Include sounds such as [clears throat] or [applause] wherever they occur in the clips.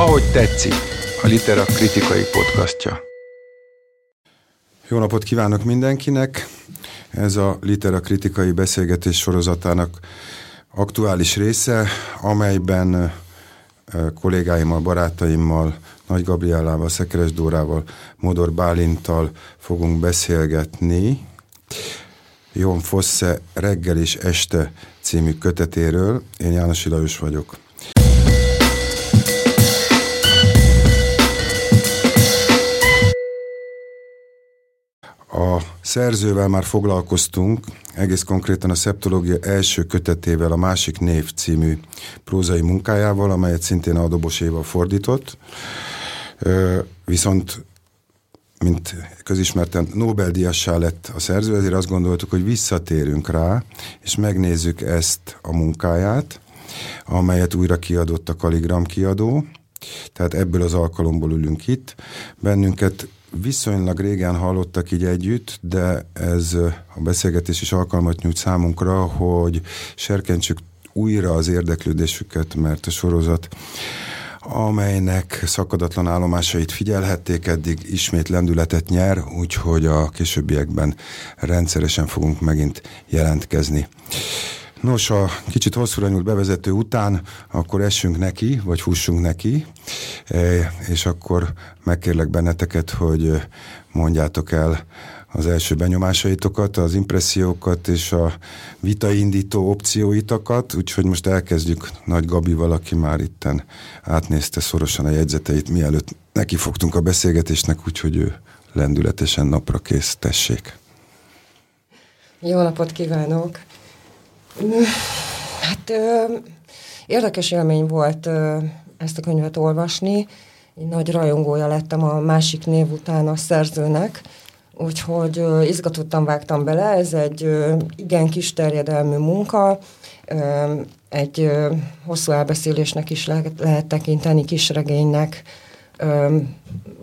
Ahogy tetszik, a Litera kritikai podcastja. Jó napot kívánok mindenkinek! Ez a Litera kritikai beszélgetés sorozatának aktuális része, amelyben kollégáimmal, barátaimmal, Nagy Gabriellával, Szekeres Dórával, Modor Bálintal fogunk beszélgetni Jon Fosse reggel és este című kötetéről. Én János Lajos vagyok. A szerzővel már foglalkoztunk, egész konkrétan a szeptológia első kötetével, a Másik név című prózai munkájával, amelyet szintén a Dobos Éva fordított. Viszont mint közismerten Nobel-díjassá lett a szerző, ezért azt gondoltuk, hogy visszatérünk rá, és megnézzük ezt a munkáját, amelyet újra kiadott a Kaligram kiadó, tehát ebből az alkalomból ülünk itt. Bennünket viszonylag régen hallottak így együtt, de ez a beszélgetés is alkalmat nyújt számunkra, hogy serkentsük újra az érdeklődésüket, mert a sorozat amelynek szakadatlan állomásait figyelhették, eddig ismét lendületet nyer, úgyhogy a későbbiekben rendszeresen fogunk megint jelentkezni. Nos, a kicsit hosszúra nyúlt bevezető után akkor essünk neki, vagy fussunk neki, e, és akkor megkérlek benneteket, hogy mondjátok el az első benyomásaitokat, az impressziókat és a vitaindító opcióitokat, úgyhogy most elkezdjük Nagy Gabival, aki már itten átnézte szorosan a jegyzeteit, mielőtt neki fogtunk a beszélgetésnek, úgyhogy ő lendületesen napra kész, tessék. Jó napot kívánok! Hát ö, érdekes élmény volt ö, ezt a könyvet olvasni. Én nagy rajongója lettem a másik név után a szerzőnek, úgyhogy ö, izgatottan vágtam bele. Ez egy ö, igen kis terjedelmű munka, ö, egy ö, hosszú elbeszélésnek is lehet, lehet tekinteni, kisregénynek. Ö,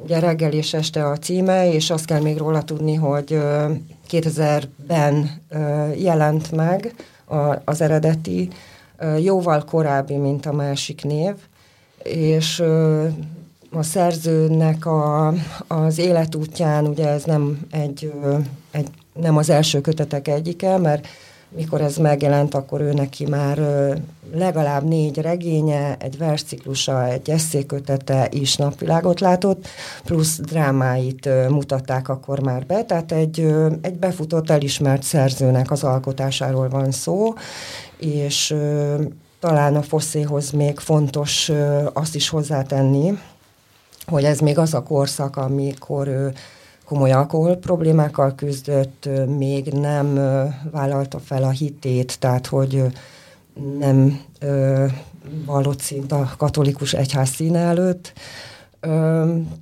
ugye reggel és este a címe, és azt kell még róla tudni, hogy ö, 2000-ben ö, jelent meg, a, az eredeti, jóval korábbi, mint a másik név, és a szerzőnek a, az életútján, ugye ez nem egy, egy nem az első kötetek egyike, mert mikor ez megjelent, akkor ő neki már legalább négy regénye, egy versciklusa, egy eszékötete is napvilágot látott, plusz drámáit mutatták akkor már be, tehát egy, egy befutott, elismert szerzőnek az alkotásáról van szó, és talán a fosszéhoz még fontos azt is hozzátenni, hogy ez még az a korszak, amikor ő komoly alkohol problémákkal küzdött, még nem vállalta fel a hitét, tehát hogy nem vallott szint a katolikus egyház színe előtt.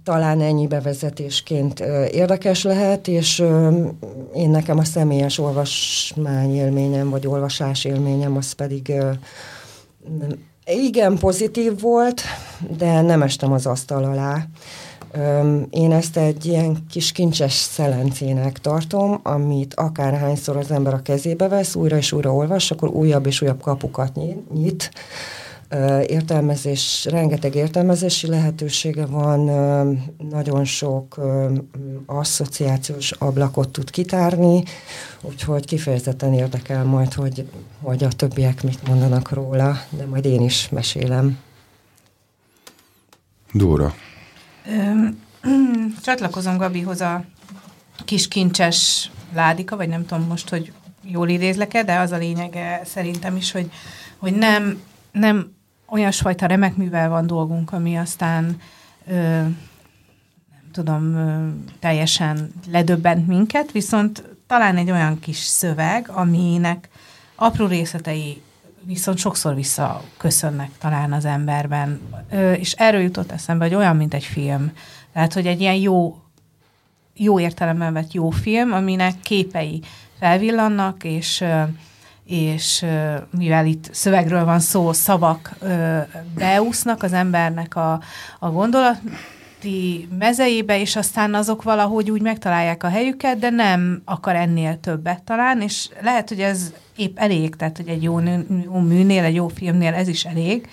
Talán ennyi bevezetésként érdekes lehet, és én nekem a személyes olvasmány élményem, vagy olvasás élményem, az pedig igen pozitív volt, de nem estem az asztal alá. Én ezt egy ilyen kis kincses szelencének tartom, amit akárhányszor az ember a kezébe vesz, újra és újra olvas, akkor újabb és újabb kapukat nyit. Értelmezés, rengeteg értelmezési lehetősége van, nagyon sok asszociációs ablakot tud kitárni, úgyhogy kifejezetten érdekel majd, hogy, hogy a többiek mit mondanak róla, de majd én is mesélem. Dóra. [clears throat] Csatlakozom Gabihoz a kis kincses ládika, vagy nem tudom most, hogy jól idézlek-e, de az a lényege szerintem is, hogy, hogy nem, nem olyasfajta remek művel van dolgunk, ami aztán ö, nem tudom, ö, teljesen ledöbbent minket, viszont talán egy olyan kis szöveg, aminek apró részletei viszont sokszor visszaköszönnek talán az emberben. Ö, és erről jutott eszembe, hogy olyan, mint egy film. Tehát, hogy egy ilyen jó, jó értelemben vett jó film, aminek képei felvillannak, és és mivel itt szövegről van szó, szavak beúsznak az embernek a, a gondolati mezeibe, és aztán azok valahogy úgy megtalálják a helyüket, de nem akar ennél többet talán, és lehet, hogy ez épp elég, tehát hogy egy jó, jó műnél, egy jó filmnél ez is elég,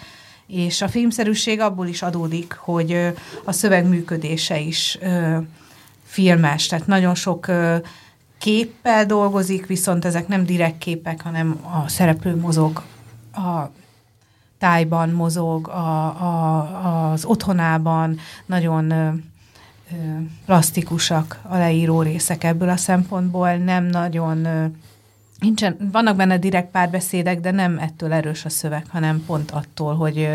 És a filmszerűség abból is adódik, hogy a szöveg működése is filmes, tehát nagyon sok képpel dolgozik, viszont ezek nem direkt képek, hanem a szereplő mozog a tájban mozog, a, a, az otthonában, nagyon ö, ö, plastikusak a leíró részek ebből a szempontból, nem nagyon ö, nincsen, vannak benne direkt párbeszédek, de nem ettől erős a szöveg, hanem pont attól, hogy,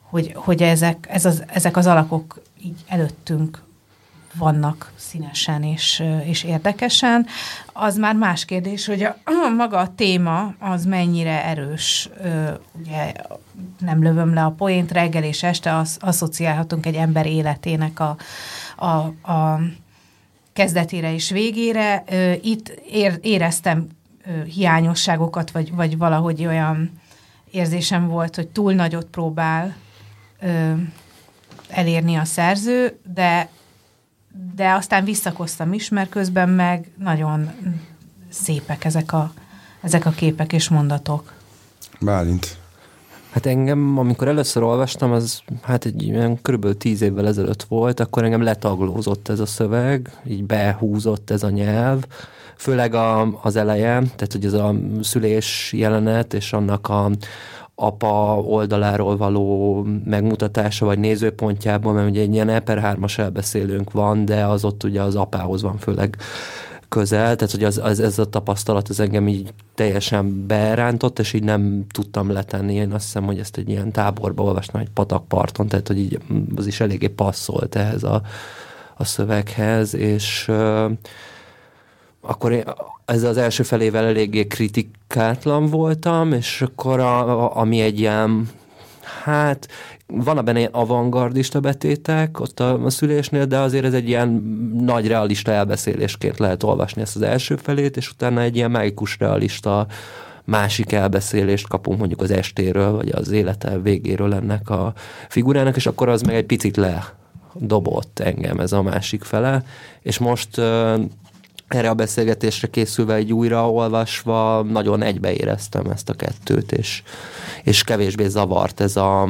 hogy, hogy ezek, ez az, ezek az alakok így előttünk vannak színesen és, és érdekesen. Az már más kérdés, hogy a, [clears throat] maga a téma az mennyire erős. Ugye nem lövöm le a poént, reggel és este az, asszociálhatunk egy ember életének a, a, a kezdetére és végére. Itt ér, éreztem hiányosságokat, vagy, vagy valahogy olyan érzésem volt, hogy túl nagyot próbál elérni a szerző, de de aztán visszakoztam is, mert közben meg nagyon szépek ezek a, ezek a képek és mondatok. Bálint. Hát engem, amikor először olvastam, az hát egy ilyen körülbelül tíz évvel ezelőtt volt, akkor engem letaglózott ez a szöveg, így behúzott ez a nyelv, főleg a, az eleje, tehát hogy ez a szülés jelenet, és annak a, apa oldaláról való megmutatása, vagy nézőpontjában, mert ugye egy ilyen per 3 elbeszélőnk van, de az ott ugye az apához van főleg közel, tehát hogy az, az, ez a tapasztalat az engem így teljesen berántott, és így nem tudtam letenni. Én azt hiszem, hogy ezt egy ilyen táborba olvastam, egy patakparton, tehát hogy így az is eléggé passzolt ehhez a, a szöveghez, és akkor én ez az első felével eléggé kritikátlan voltam, és akkor a, a, ami egy ilyen, hát van benne ilyen avantgardista betétek ott a, a szülésnél, de azért ez egy ilyen nagy realista elbeszélésként lehet olvasni ezt az első felét, és utána egy ilyen mágikus realista másik elbeszélést kapunk mondjuk az estéről, vagy az élete végéről ennek a figurának, és akkor az meg egy picit le dobott engem ez a másik fele, és most erre a beszélgetésre készülve egy újraolvasva nagyon egybeéreztem ezt a kettőt, és, és kevésbé zavart ez a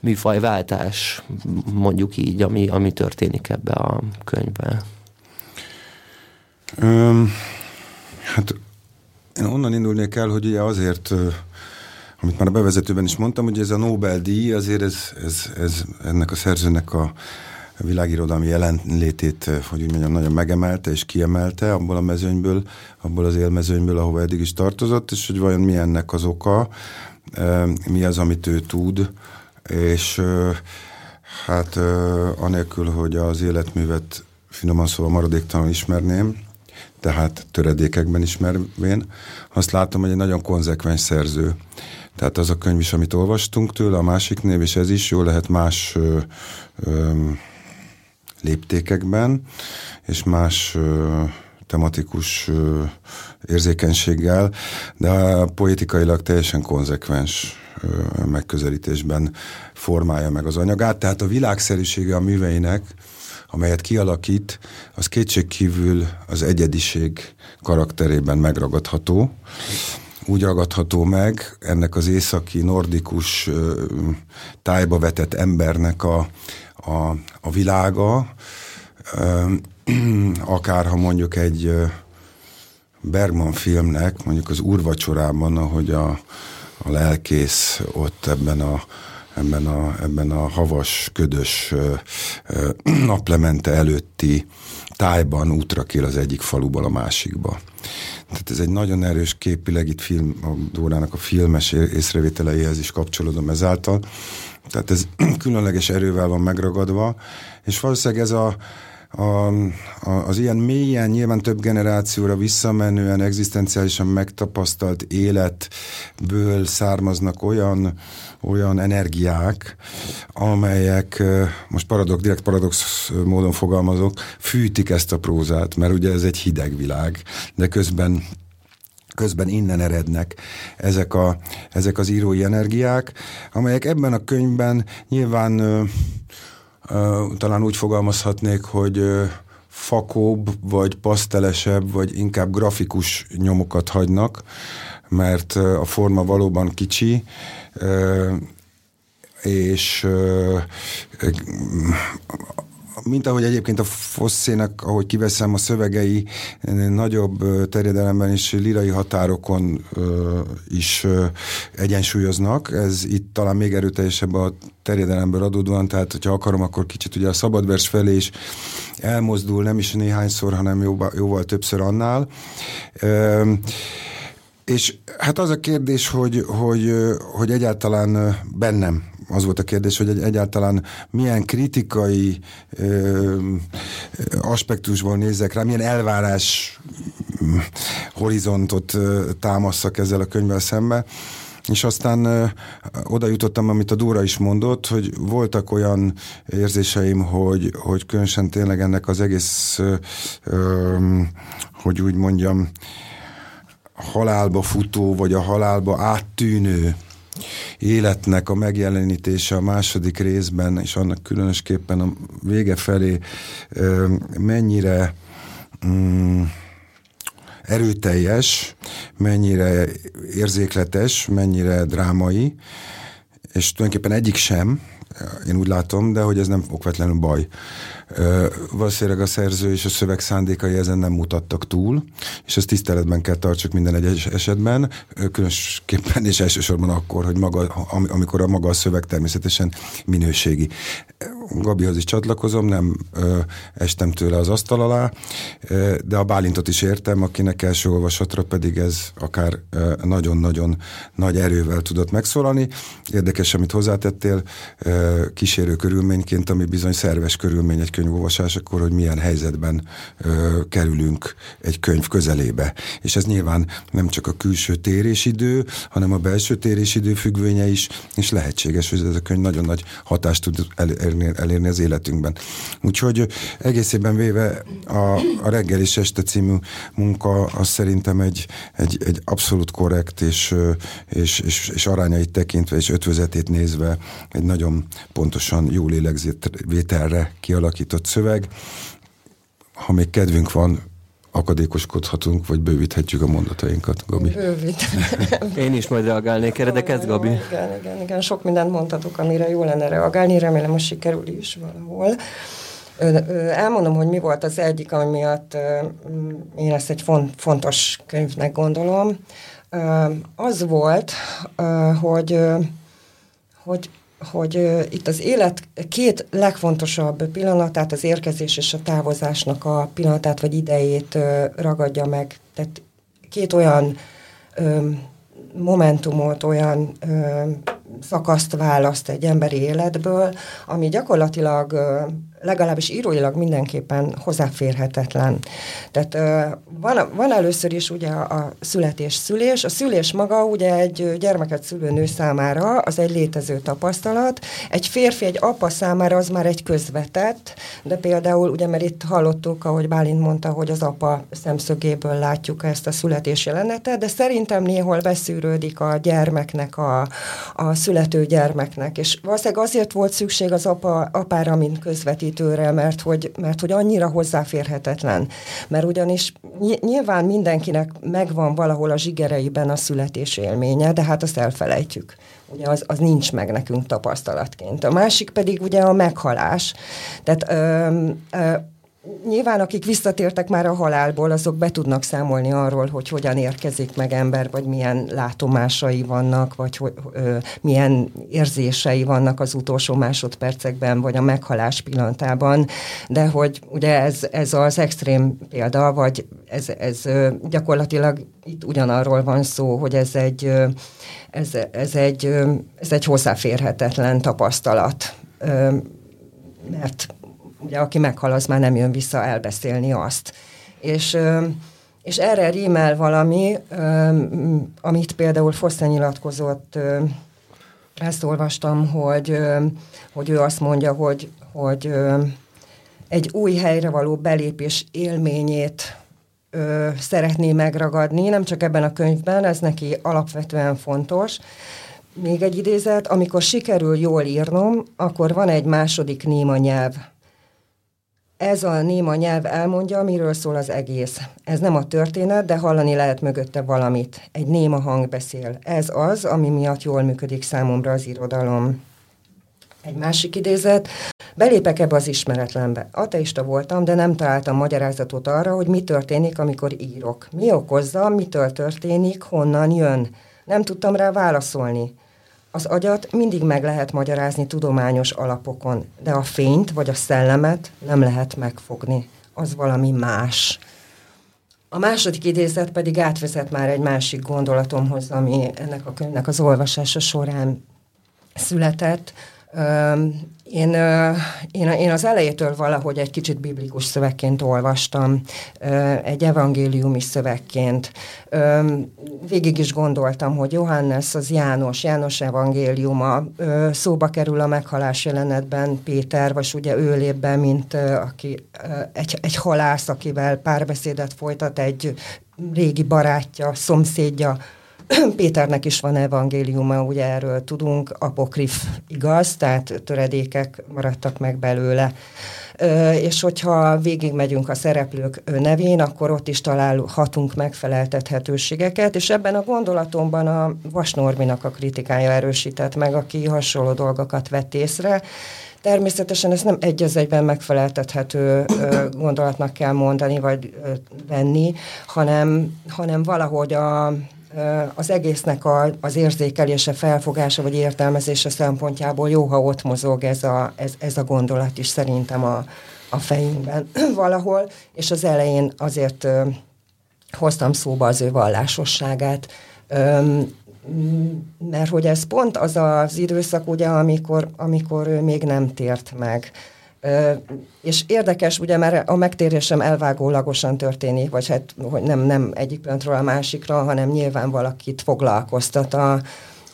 műfajváltás, mondjuk így, ami, ami történik ebbe a könyvben. Um, hát én onnan indulnék el, hogy ugye azért, amit már a bevezetőben is mondtam, hogy ez a Nobel-díj, azért ez, ez, ez ennek a szerzőnek a világirodalmi jelenlétét, hogy úgy mondjam, nagyon megemelte és kiemelte abból a mezőnyből, abból az élmezőnyből, ahova eddig is tartozott, és hogy vajon mi ennek az oka, mi az, amit ő tud, és hát anélkül, hogy az életművet finoman szóval maradéktalanul ismerném, tehát töredékekben ismervén, azt látom, hogy egy nagyon konzekvens szerző. Tehát az a könyv is, amit olvastunk tőle, a másik név, és ez is jó lehet más ö, ö, léptékekben, és más tematikus érzékenységgel, de poetikailag teljesen konzekvens megközelítésben formálja meg az anyagát. Tehát a világszerűsége a műveinek, amelyet kialakít, az kétségkívül az egyediség karakterében megragadható. Úgy ragadható meg ennek az északi, nordikus tájba vetett embernek a, a, a világa, [clears throat] akár ha mondjuk egy Bergman filmnek, mondjuk az úrvacsorában, ahogy a, a lelkész ott ebben a, ebben a, ebben a havas, ködös [clears throat] naplemente előtti tájban útra kél az egyik faluból a másikba. Tehát ez egy nagyon erős képileg, itt film, a Dórának a filmes észrevételeihez is kapcsolódom ezáltal, tehát ez [clears throat] különleges erővel van megragadva, és valószínűleg ez a, a, a, az ilyen mélyen, nyilván több generációra visszamenően, egzisztenciálisan megtapasztalt életből származnak olyan, olyan energiák, amelyek, most paradox, direkt paradox módon fogalmazok, fűtik ezt a prózát, mert ugye ez egy hideg világ, de közben közben innen erednek ezek, a, ezek az írói energiák, amelyek ebben a könyvben nyilván ö, ö, talán úgy fogalmazhatnék, hogy ö, fakóbb, vagy pasztelesebb, vagy inkább grafikus nyomokat hagynak, mert a forma valóban kicsi, és mint ahogy egyébként a Fosszének, ahogy kiveszem a szövegei, nagyobb terjedelemben és lirai határokon is egyensúlyoznak. Ez itt talán még erőteljesebb a terjedelemből adódóan, tehát hogyha akarom, akkor kicsit ugye a szabadvers felé is elmozdul, nem is néhányszor, hanem jóval, jóval többször annál. És hát az a kérdés, hogy, hogy, hogy egyáltalán bennem az volt a kérdés, hogy egy, egyáltalán milyen kritikai ö, aspektusból nézek rá, milyen elvárás horizontot ö, támaszak ezzel a könyvvel szembe. És aztán ö, oda jutottam, amit a Dóra is mondott, hogy voltak olyan érzéseim, hogy, hogy különösen tényleg ennek az egész, ö, ö, hogy úgy mondjam, halálba futó, vagy a halálba áttűnő életnek a megjelenítése a második részben, és annak különösképpen a vége felé mennyire mm, erőteljes, mennyire érzékletes, mennyire drámai, és tulajdonképpen egyik sem, én úgy látom, de hogy ez nem okvetlenül baj. Valószínűleg a szerző és a szöveg szándékai ezen nem mutattak túl, és ezt tiszteletben kell tartsuk minden egyes esetben, különösképpen és elsősorban akkor, hogy maga, amikor a maga a szöveg természetesen minőségi. Gabihoz is csatlakozom, nem ö, estem tőle az asztal alá, ö, de a Bálintot is értem, akinek első olvasatra pedig ez akár nagyon-nagyon nagy erővel tudott megszólalni. Érdekes, amit hozzátettél, ö, kísérő körülményként, ami bizony szerves körülmény egy könyvolvasásakor, hogy milyen helyzetben ö, kerülünk egy könyv közelébe. És ez nyilván nem csak a külső térésidő, hanem a belső térésidő függvénye is, és lehetséges, hogy ez a könyv nagyon nagy hatást tud elérni, elérni az életünkben. Úgyhogy egészében véve a, a reggel és este című munka az szerintem egy, egy, egy abszolút korrekt és, és, és, és arányait tekintve és ötvözetét nézve egy nagyon pontosan jó lélegzételre kialakított szöveg. Ha még kedvünk van, akadékoskodhatunk, vagy bővíthetjük a mondatainkat, Gabi. Bővít. Én is majd reagálnék erre, de kezd, Gabi. Igen, igen, igen, sok mindent mondhatok, amire jó lenne reagálni, remélem, hogy sikerül is valahol. Elmondom, hogy mi volt az egyik, ami miatt én ezt egy fontos könyvnek gondolom. Az volt, hogy, hogy hogy itt az élet két legfontosabb pillanatát, az érkezés és a távozásnak a pillanatát vagy idejét ragadja meg. Tehát két olyan momentumot, olyan szakaszt választ egy emberi életből, ami gyakorlatilag legalábbis íróilag mindenképpen hozzáférhetetlen. Tehát van, van először is ugye a születés-szülés. A szülés maga ugye egy gyermeket szülő nő számára az egy létező tapasztalat. Egy férfi, egy apa számára az már egy közvetett, de például ugye, mert itt hallottuk, ahogy Bálint mondta, hogy az apa szemszögéből látjuk ezt a születés jelenetet, de szerintem néhol beszűrődik a gyermeknek, a, a születő gyermeknek, és valószínűleg azért volt szükség az apa, apára, mint közvetítő, közvetítőre, mert hogy, mert hogy annyira hozzáférhetetlen. Mert ugyanis nyilván mindenkinek megvan valahol a zsigereiben a születés élménye, de hát azt elfelejtjük. Ugye az, az nincs meg nekünk tapasztalatként. A másik pedig ugye a meghalás. Tehát ö, ö, nyilván akik visszatértek már a halálból, azok be tudnak számolni arról, hogy hogyan érkezik meg ember, vagy milyen látomásai vannak, vagy hogy, ö, milyen érzései vannak az utolsó másodpercekben, vagy a meghalás pillanatában, de hogy ugye ez, ez az extrém példa, vagy ez, ez gyakorlatilag itt ugyanarról van szó, hogy ez egy, ez, ez egy, ez egy hozzáférhetetlen tapasztalat. Mert ugye aki meghal, az már nem jön vissza elbeszélni azt. És, és erre rímel valami, amit például Fosse nyilatkozott, ezt olvastam, hogy, hogy ő azt mondja, hogy, hogy egy új helyre való belépés élményét ö, szeretné megragadni, nem csak ebben a könyvben, ez neki alapvetően fontos. Még egy idézet, amikor sikerül jól írnom, akkor van egy második néma nyelv, ez a néma nyelv elmondja, miről szól az egész. Ez nem a történet, de hallani lehet mögötte valamit. Egy néma hang beszél. Ez az, ami miatt jól működik számomra az irodalom. Egy másik idézet, belépek ebbe az ismeretlenbe. Ateista voltam, de nem találtam magyarázatot arra, hogy mi történik, amikor írok. Mi okozza, mitől történik, honnan jön. Nem tudtam rá válaszolni. Az agyat mindig meg lehet magyarázni tudományos alapokon, de a fényt vagy a szellemet nem lehet megfogni. Az valami más. A második idézet pedig átvezet már egy másik gondolatomhoz, ami ennek a könyvnek az olvasása során született, én, én, én az elejétől valahogy egy kicsit biblikus szövegként olvastam, egy evangéliumi szövegként. Végig is gondoltam, hogy Johannes az János, János evangéliuma szóba kerül a meghalás jelenetben Péter, vagy ugye ő lép be, mint aki, egy, egy halász, akivel párbeszédet folytat, egy régi barátja, szomszédja, [clears throat] Péternek is van evangéliuma, ugye erről tudunk, apokrif igaz, tehát töredékek maradtak meg belőle. És hogyha végigmegyünk a szereplők nevén, akkor ott is találhatunk megfeleltethetőségeket, és ebben a gondolatomban a Vasnorminak a kritikája erősített meg, aki hasonló dolgokat vett észre, Természetesen ezt nem egy az egyben megfeleltethető gondolatnak kell mondani, vagy venni, hanem, hanem valahogy a, az egésznek a, az érzékelése, felfogása vagy értelmezése szempontjából jó, ha ott mozog ez a, ez, ez a gondolat is szerintem a, a fejünkben [clears throat] valahol, és az elején azért ö, hoztam szóba az ő vallásosságát, ö, mert hogy ez pont az az időszak, ugye, amikor, amikor ő még nem tért meg és érdekes, ugye, mert a megtérésem elvágólagosan történik, vagy hát hogy nem, nem egyik pillanatról a másikra, hanem nyilván valakit foglalkoztat a,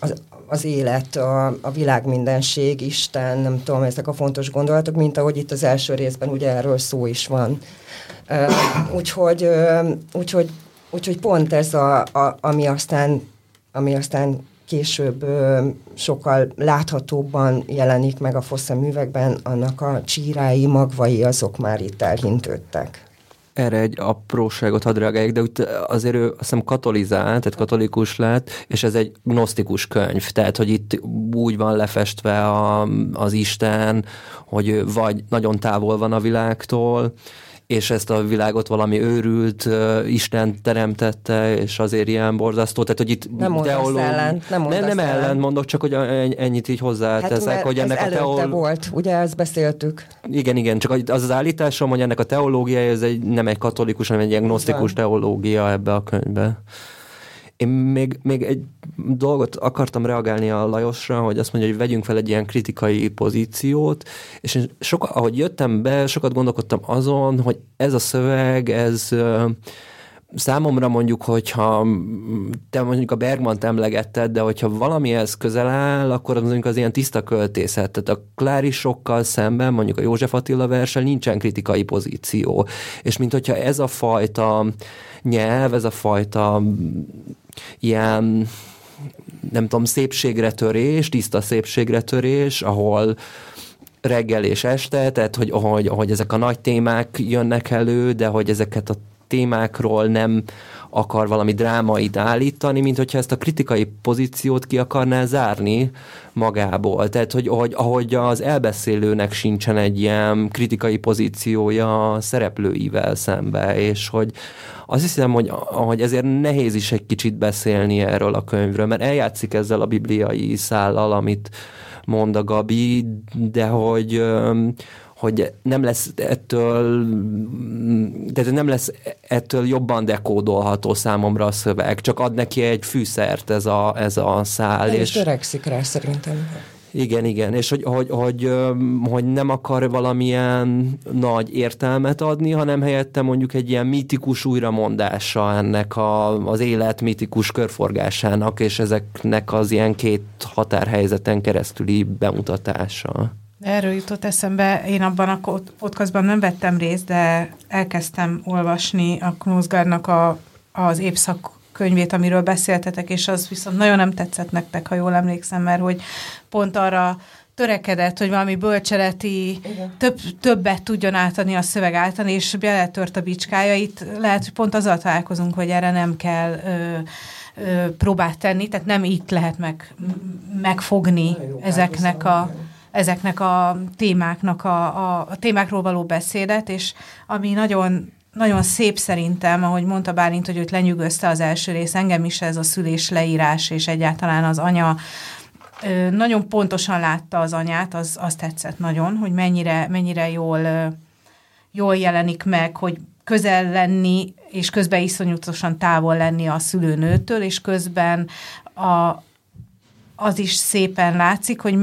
az, az élet, a, a világ mindenség, Isten, nem tudom, ezek a fontos gondolatok, mint ahogy itt az első részben ugye erről szó is van. úgyhogy, úgyhogy, úgyhogy pont ez, a, a, ami aztán ami aztán később sokkal láthatóbban jelenik meg a fosszaművekben, annak a csírái, magvai azok már itt elhintődtek. Erre egy apróságot hadd reagáljak, de úgy azért ő azt hiszem katolizált, tehát katolikus lett, és ez egy gnosztikus könyv, tehát hogy itt úgy van lefestve a, az Isten, hogy vagy nagyon távol van a világtól, és ezt a világot valami őrült uh, Isten teremtette, és azért ilyen borzasztó. Tehát, hogy itt nem teológ... ellen, nem, nem, nem ellen mondok, csak hogy ennyit így hozzáteszek, hát, hogy ennek ez a teol... volt, ugye ezt beszéltük. Igen, igen, csak az az állításom, hogy ennek a teológia, ez egy, nem egy katolikus, hanem egy ilyen gnosztikus teológia ebbe a könyvbe. Én még, még egy dolgot akartam reagálni a Lajosra, hogy azt mondja, hogy vegyünk fel egy ilyen kritikai pozíciót, és én soka, ahogy jöttem be, sokat gondolkodtam azon, hogy ez a szöveg, ez számomra mondjuk, hogyha te mondjuk a Bergman-t emlegetted, de hogyha valamihez közel áll, akkor az mondjuk az ilyen tiszta költészet. Tehát a klárisokkal szemben, mondjuk a József Attila versel nincsen kritikai pozíció. És mint hogyha ez a fajta nyelv, ez a fajta ilyen nem tudom, szépségre törés, tiszta szépségre törés, ahol reggel és este, tehát hogy, hogy, hogy ezek a nagy témák jönnek elő, de hogy ezeket a témákról nem akar valami drámait állítani, mint hogyha ezt a kritikai pozíciót ki akarná zárni magából. Tehát, hogy, hogy ahogy az elbeszélőnek sincsen egy ilyen kritikai pozíciója a szereplőivel szembe, és hogy azt hiszem, hogy, hogy ezért nehéz is egy kicsit beszélni erről a könyvről, mert eljátszik ezzel a bibliai szállal, amit mond a Gabi, de hogy hogy nem lesz ettől, de nem lesz ettől jobban dekódolható számomra a szöveg, csak ad neki egy fűszert ez a, ez a szál. Nem és törekszik rá szerintem. Igen, igen, és hogy, hogy, hogy, hogy nem akar valamilyen nagy értelmet adni, hanem helyette mondjuk egy ilyen mítikus újramondása ennek a, az élet mítikus körforgásának, és ezeknek az ilyen két határhelyzeten keresztüli bemutatása. Erről jutott eszembe, én abban a podcastban nem vettem részt, de elkezdtem olvasni a Knózgárnak a, az évszak könyvét, amiről beszéltetek, és az viszont nagyon nem tetszett nektek, ha jól emlékszem, mert hogy pont arra törekedett, hogy valami bölcseleti több, többet tudjon átadni a szöveg által, és beletört a bicskája. Itt lehet, hogy pont azzal találkozunk, hogy erre nem kell ö, ö, próbát tenni, tehát nem itt lehet meg, megfogni ezeknek a ezeknek a témáknak a, a, a témákról való beszédet, és ami nagyon nagyon szép szerintem, ahogy mondta Bálint, hogy őt lenyűgözte az első rész, engem is ez a szülés leírás, és egyáltalán az anya nagyon pontosan látta az anyát, az, az tetszett nagyon, hogy mennyire, mennyire jól, jól jelenik meg, hogy közel lenni, és közben iszonyatosan távol lenni a szülőnőtől, és közben a, az is szépen látszik, hogy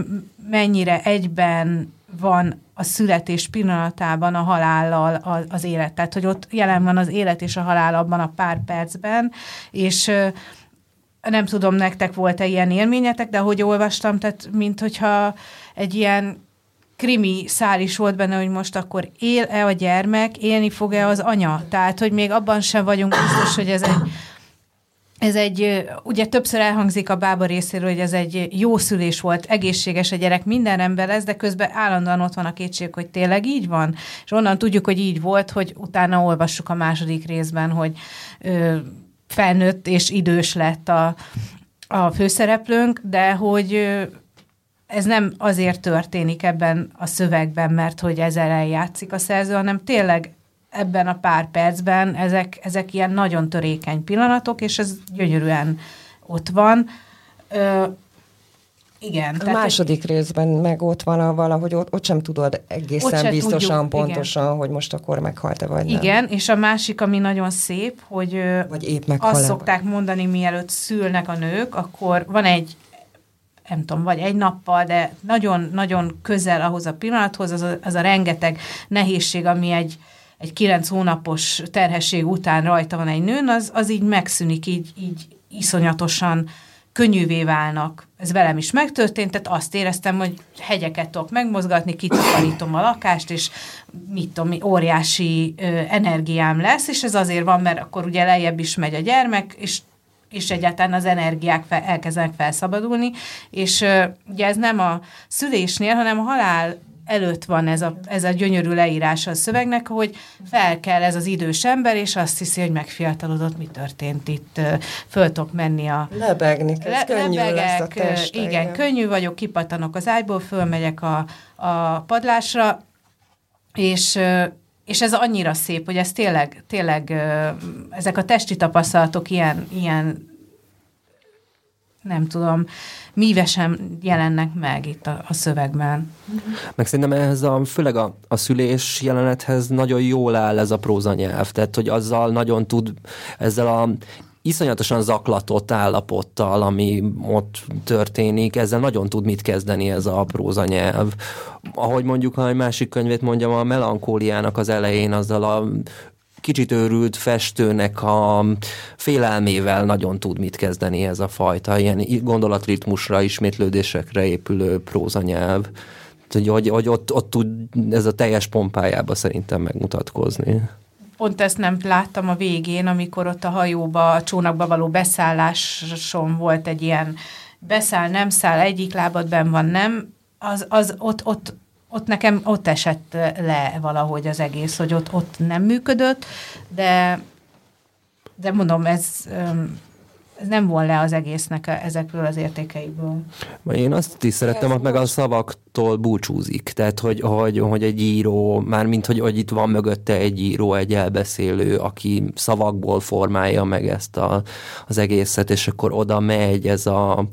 mennyire egyben van a születés pillanatában a halállal az élet. Tehát, hogy ott jelen van az élet és a halál abban a pár percben, és nem tudom, nektek volt-e ilyen élményetek, de ahogy olvastam, tehát mint hogyha egy ilyen krimi szál is volt benne, hogy most akkor él-e a gyermek, élni fog-e az anya. Tehát, hogy még abban sem vagyunk biztos, hogy ez egy ez egy, ugye többször elhangzik a bába részéről, hogy ez egy jó szülés volt, egészséges a gyerek, minden ember lesz, de közben állandóan ott van a kétség, hogy tényleg így van. És onnan tudjuk, hogy így volt, hogy utána olvassuk a második részben, hogy ö, felnőtt és idős lett a, a főszereplőnk, de hogy ez nem azért történik ebben a szövegben, mert hogy ezzel játszik a szerző, hanem tényleg ebben a pár percben ezek, ezek ilyen nagyon törékeny pillanatok, és ez gyönyörűen ott van. Ö, igen. A tehát, második részben meg ott van a valahogy ott, ott sem tudod egészen sem biztosan, tudjuk, pontosan, igen. hogy most akkor meghalt-e vagy nem. Igen, és a másik, ami nagyon szép, hogy vagy épp meghal azt szokták mondani, mielőtt szülnek a nők, akkor van egy nem tudom, vagy egy nappal, de nagyon-nagyon közel ahhoz a pillanathoz, az a, az a rengeteg nehézség, ami egy, egy kilenc hónapos terhesség után rajta van egy nőn, az, az így megszűnik, így, így iszonyatosan könnyűvé válnak. Ez velem is megtörtént, tehát azt éreztem, hogy hegyeket tudok megmozgatni, kitakarítom a lakást, és mit tudom, óriási ö, energiám lesz, és ez azért van, mert akkor ugye lejjebb is megy a gyermek, és és egyáltalán az energiák fel, elkezdenek felszabadulni, és ö, ugye ez nem a szülésnél, hanem a halál előtt van ez a, ez a gyönyörű leírása a szövegnek, hogy fel kell ez az idős ember, és azt hiszi, hogy megfiatalodott, mi történt itt, föl tudok menni a... Lebegni, ez le, könnyű lebegek, lesz a teste, igen, igen, könnyű vagyok, kipatanok az ágyból, fölmegyek a, a padlásra, és és ez annyira szép, hogy ez tényleg, tényleg ezek a testi tapasztalatok ilyen, ilyen nem tudom, mívesen jelennek meg itt a, a szövegben. Meg szerintem ehhez a, főleg a, a szülés jelenethez nagyon jól áll ez a prózanyelv, tehát hogy azzal nagyon tud, ezzel a iszonyatosan zaklatott állapottal, ami ott történik, ezzel nagyon tud mit kezdeni ez a prózanyelv. Ahogy mondjuk, ha egy másik könyvét mondjam, a melankóliának az elején azzal a kicsit őrült festőnek a félelmével nagyon tud mit kezdeni ez a fajta, ilyen gondolatritmusra, ismétlődésekre épülő prózanyelv. Hogy, hogy, hogy ott, ott tud ez a teljes pompájába szerintem megmutatkozni pont ezt nem láttam a végén, amikor ott a hajóba, a csónakba való beszálláson volt egy ilyen beszáll, nem száll, egyik lábad ben van, nem, az, az ott, ott, ott nekem ott esett le valahogy az egész, hogy ott, ott nem működött, de, de mondom, ez ez nem von le az egésznek a, ezekről az értékeiből. Én azt is szerettem, hogy meg a szavaktól búcsúzik. Tehát, hogy, hogy, hogy egy író, már mint hogy, hogy itt van mögötte egy író, egy elbeszélő, aki szavakból formálja meg ezt a, az egészet, és akkor oda megy ez a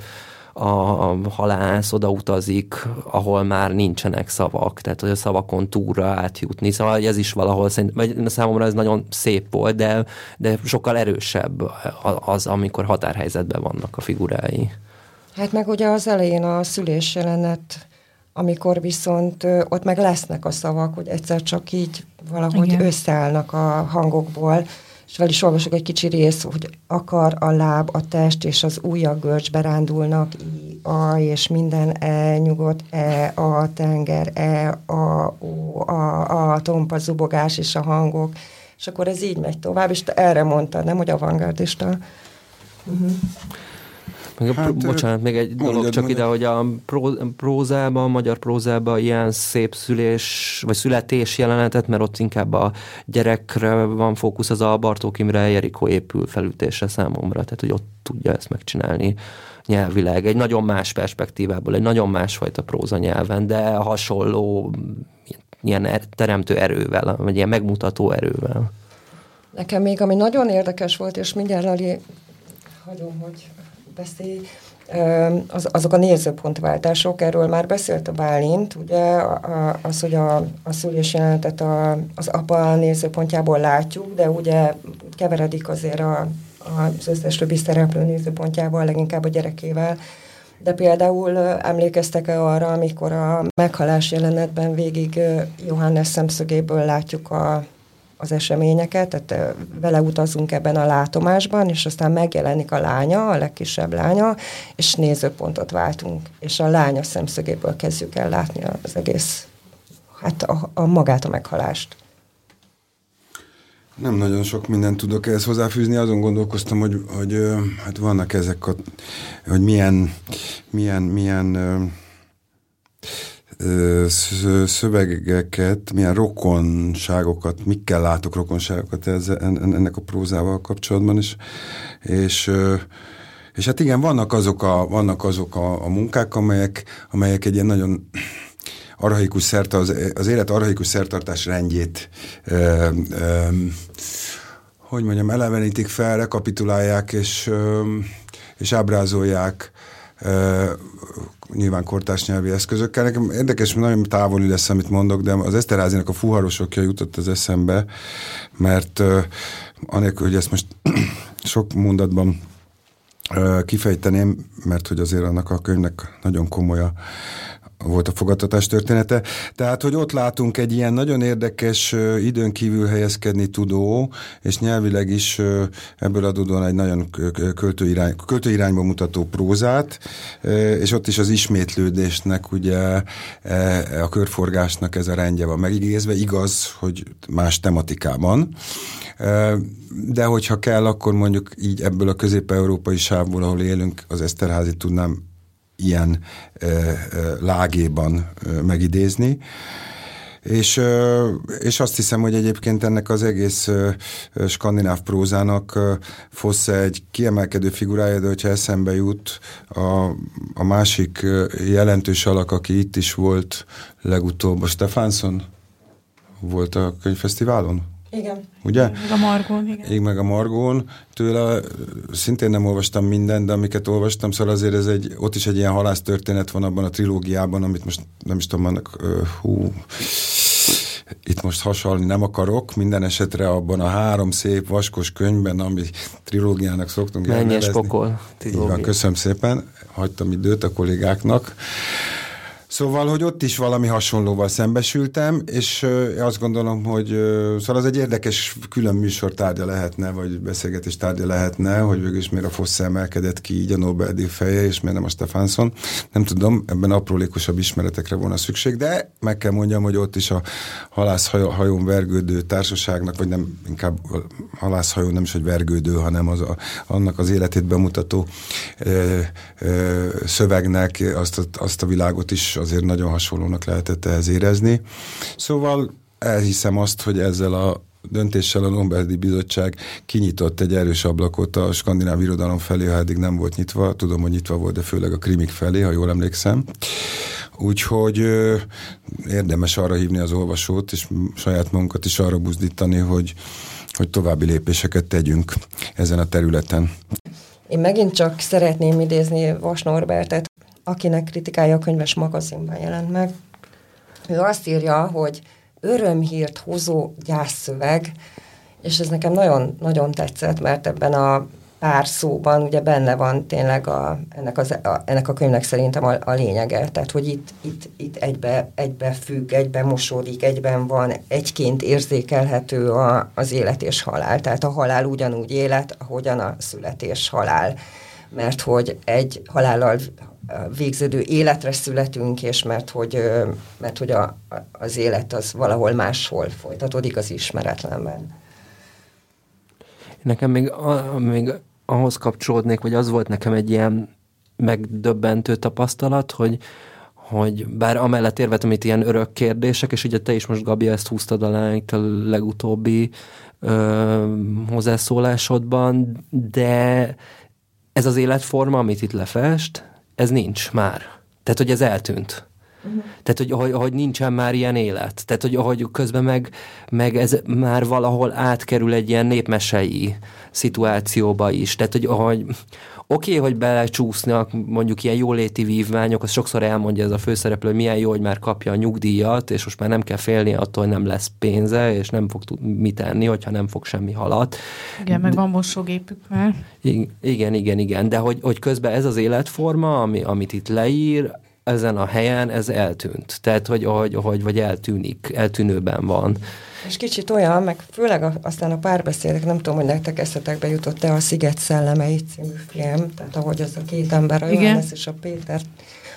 a halász oda utazik, ahol már nincsenek szavak, tehát hogy a szavakon túlra átjutni. Szóval ez is valahol, vagy számomra ez nagyon szép volt, de, de sokkal erősebb az, amikor határhelyzetben vannak a figurái. Hát meg ugye az elején a szülés jelenet, amikor viszont ott meg lesznek a szavak, hogy egyszer csak így valahogy Igen. összeállnak a hangokból, és fel is olvasok egy kicsi rész, hogy akar a láb, a test és az ujjak görcsbe rándulnak, i, a, és minden e, nyugodt, e, a tenger, e, a, ó, a, a tompa zubogás és a hangok, és akkor ez így megy tovább, és te erre mondtad, nem, hogy avantgárdista. Uh-huh. Meg a, hát, bocsánat, még egy mondjad, dolog csak mondjad. ide, hogy a pró, prózában, a magyar prózában ilyen szép szülés, vagy születés jelenetet, mert ott inkább a gyerekre van fókusz, az a Bartók Imre Jerikó épül felütésre számomra, tehát hogy ott tudja ezt megcsinálni nyelvileg, egy nagyon más perspektívából, egy nagyon másfajta próza nyelven, de hasonló ilyen er, teremtő erővel, vagy ilyen megmutató erővel. Nekem még, ami nagyon érdekes volt, és mindjárt Lali, hagyom, hogy beszélj, az, azok a nézőpontváltások, erről már beszélt a Bálint, ugye az, hogy a, a szülés jelenetet a, az apa nézőpontjából látjuk, de ugye keveredik azért a, az összes többi szereplő nézőpontjával, leginkább a gyerekével. De például emlékeztek-e arra, amikor a meghalás jelenetben végig Johannes szemszögéből látjuk a, az eseményeket, tehát vele utazunk ebben a látomásban, és aztán megjelenik a lánya, a legkisebb lánya, és nézőpontot váltunk, és a lánya szemszögéből kezdjük el látni az egész, hát a, a magát a meghalást. Nem nagyon sok mindent tudok ehhez hozzáfűzni, azon gondolkoztam, hogy, hogy hát vannak ezek a, hogy milyen, milyen, milyen szövegeket, milyen rokonságokat, mikkel látok rokonságokat ez, ennek a prózával kapcsolatban is. És, és hát igen, vannak azok a, vannak azok a, a munkák, amelyek, amelyek egy ilyen nagyon arhaikus szert, az, az élet arhaikus szertartás rendjét ö, ö, hogy mondjam, elevenítik fel, rekapitulálják és, ö, és ábrázolják nyilván kortárs nyelvi eszközökkel. Nekem érdekes, nagyon távoli lesz, amit mondok, de az Eszterházinak a fuharosokja jutott az eszembe, mert anélkül, hogy ezt most [clears throat] sok mondatban kifejteném, mert hogy azért annak a könyvnek nagyon komoly a, volt a fogadtatás története. Tehát, hogy ott látunk egy ilyen nagyon érdekes időn kívül helyezkedni tudó, és nyelvileg is ebből adódóan egy nagyon költőirány, költőirányba mutató prózát, és ott is az ismétlődésnek, ugye e, a körforgásnak ez a rendje van megigézve, igaz, hogy más tematikában, de hogyha kell, akkor mondjuk így ebből a közép-európai sávból, ahol élünk, az Eszterházi tudnám ilyen lágéban megidézni. És, és azt hiszem, hogy egyébként ennek az egész skandináv prózának Fosse egy kiemelkedő figurája, de hogyha eszembe jut a, a másik jelentős alak, aki itt is volt legutóbb, a Stefansson volt a könyvfesztiválon? Igen. Ugye? Meg a Margón, igen. Ég meg a Margón. Tőle szintén nem olvastam mindent, de amiket olvastam, szóval azért ez egy, ott is egy ilyen halász történet van abban a trilógiában, amit most nem is tudom, annak, hú, itt most hasonlni nem akarok, minden esetre abban a három szép vaskos könyvben, ami trilógiának szoktunk Mennyes pokol. Így van, köszönöm szépen, hagytam időt a kollégáknak. Szóval, hogy ott is valami hasonlóval szembesültem, és azt gondolom, hogy szóval az egy érdekes külön műsor tárgya lehetne, vagy beszélgetés tárgya lehetne, hogy végül is miért a Fosse emelkedett ki így a Nobel-díj feje, és miért nem a Stefanson. Nem tudom, ebben aprólékosabb ismeretekre volna szükség, de meg kell mondjam, hogy ott is a halászhajón vergődő társaságnak, vagy nem, inkább halászhajón nem is, hogy vergődő, hanem az a, annak az életét bemutató ö, ö, szövegnek azt a, azt a világot is azért nagyon hasonlónak lehetett ehhez érezni. Szóval elhiszem azt, hogy ezzel a döntéssel a Nobel-díj Bizottság kinyitott egy erős ablakot a skandináv irodalom felé, ha eddig nem volt nyitva. Tudom, hogy nyitva volt, de főleg a krimik felé, ha jól emlékszem. Úgyhogy ö, érdemes arra hívni az olvasót, és saját magunkat is arra buzdítani, hogy, hogy további lépéseket tegyünk ezen a területen. Én megint csak szeretném idézni Vas Norbertet, akinek kritikája a könyves magazinban jelent meg. Ő azt írja, hogy örömhírt hozó gyászszöveg, és ez nekem nagyon, nagyon tetszett, mert ebben a pár szóban ugye benne van tényleg a, ennek, az, a, ennek a könyvnek szerintem a, a lényege, tehát hogy itt, itt, itt egybe, egybe függ, egybe mosódik, egyben van, egyként érzékelhető a, az élet és halál, tehát a halál ugyanúgy élet, ahogyan a születés halál, mert hogy egy halállal végződő életre születünk, és mert hogy, mert hogy a, az élet az valahol máshol folytatódik az ismeretlenben. Nekem még, még ahhoz kapcsolódnék, vagy az volt nekem egy ilyen megdöbbentő tapasztalat, hogy, hogy bár amellett érvetem itt ilyen örök kérdések, és ugye te is most, Gabi, ezt húztad alá itt a legutóbbi ö, hozzászólásodban, de ez az életforma, amit itt lefest, ez nincs már. Tehát, hogy ez eltűnt. Uh-huh. Tehát, hogy, hogy, hogy nincsen már ilyen élet. Tehát, hogy, hogy közben meg, meg ez már valahol átkerül egy ilyen népmesei szituációba is. Tehát, hogy, hogy Oké, okay, hogy belecsúsznak mondjuk ilyen jóléti vívmányok, az sokszor elmondja ez a főszereplő, hogy milyen jó, hogy már kapja a nyugdíjat, és most már nem kell félni attól, hogy nem lesz pénze, és nem fog tud mit enni, hogyha nem fog semmi halat. Igen, meg van mosógépük már. Igen, igen, igen, de hogy, hogy közben ez az életforma, ami, amit itt leír, ezen a helyen ez eltűnt. Tehát, hogy, hogy, hogy vagy eltűnik, eltűnőben van. És kicsit olyan, meg főleg a, aztán a párbeszédek, nem tudom, hogy nektek eszetekbe jutott-e a Sziget szellemei című film, tehát ahogy az a két ember, a Johannes és a Péter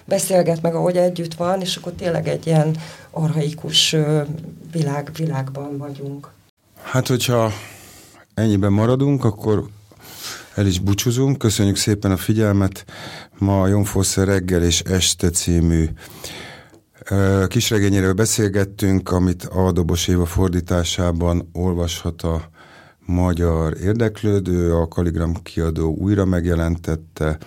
beszélget meg, ahogy együtt van, és akkor tényleg egy ilyen arhaikus világ, világban vagyunk. Hát, hogyha ennyiben maradunk, akkor el is búcsúzunk. Köszönjük szépen a figyelmet. Ma a Jonfoszer reggel és este című kisregényéről beszélgettünk, amit a Dobos Éva fordításában olvashat a magyar érdeklődő, a Kaligram kiadó újra megjelentette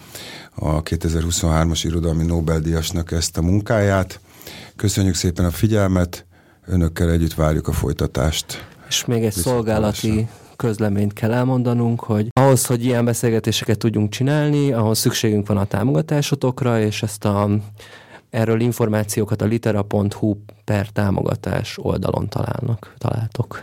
a 2023-as irodalmi Nobel-díjasnak ezt a munkáját. Köszönjük szépen a figyelmet, önökkel együtt várjuk a folytatást. És még egy szolgálati közleményt kell elmondanunk, hogy ahhoz, hogy ilyen beszélgetéseket tudjunk csinálni, ahhoz szükségünk van a támogatásotokra, és ezt a Erről információkat a litera.hu per támogatás oldalon találnak, találtok.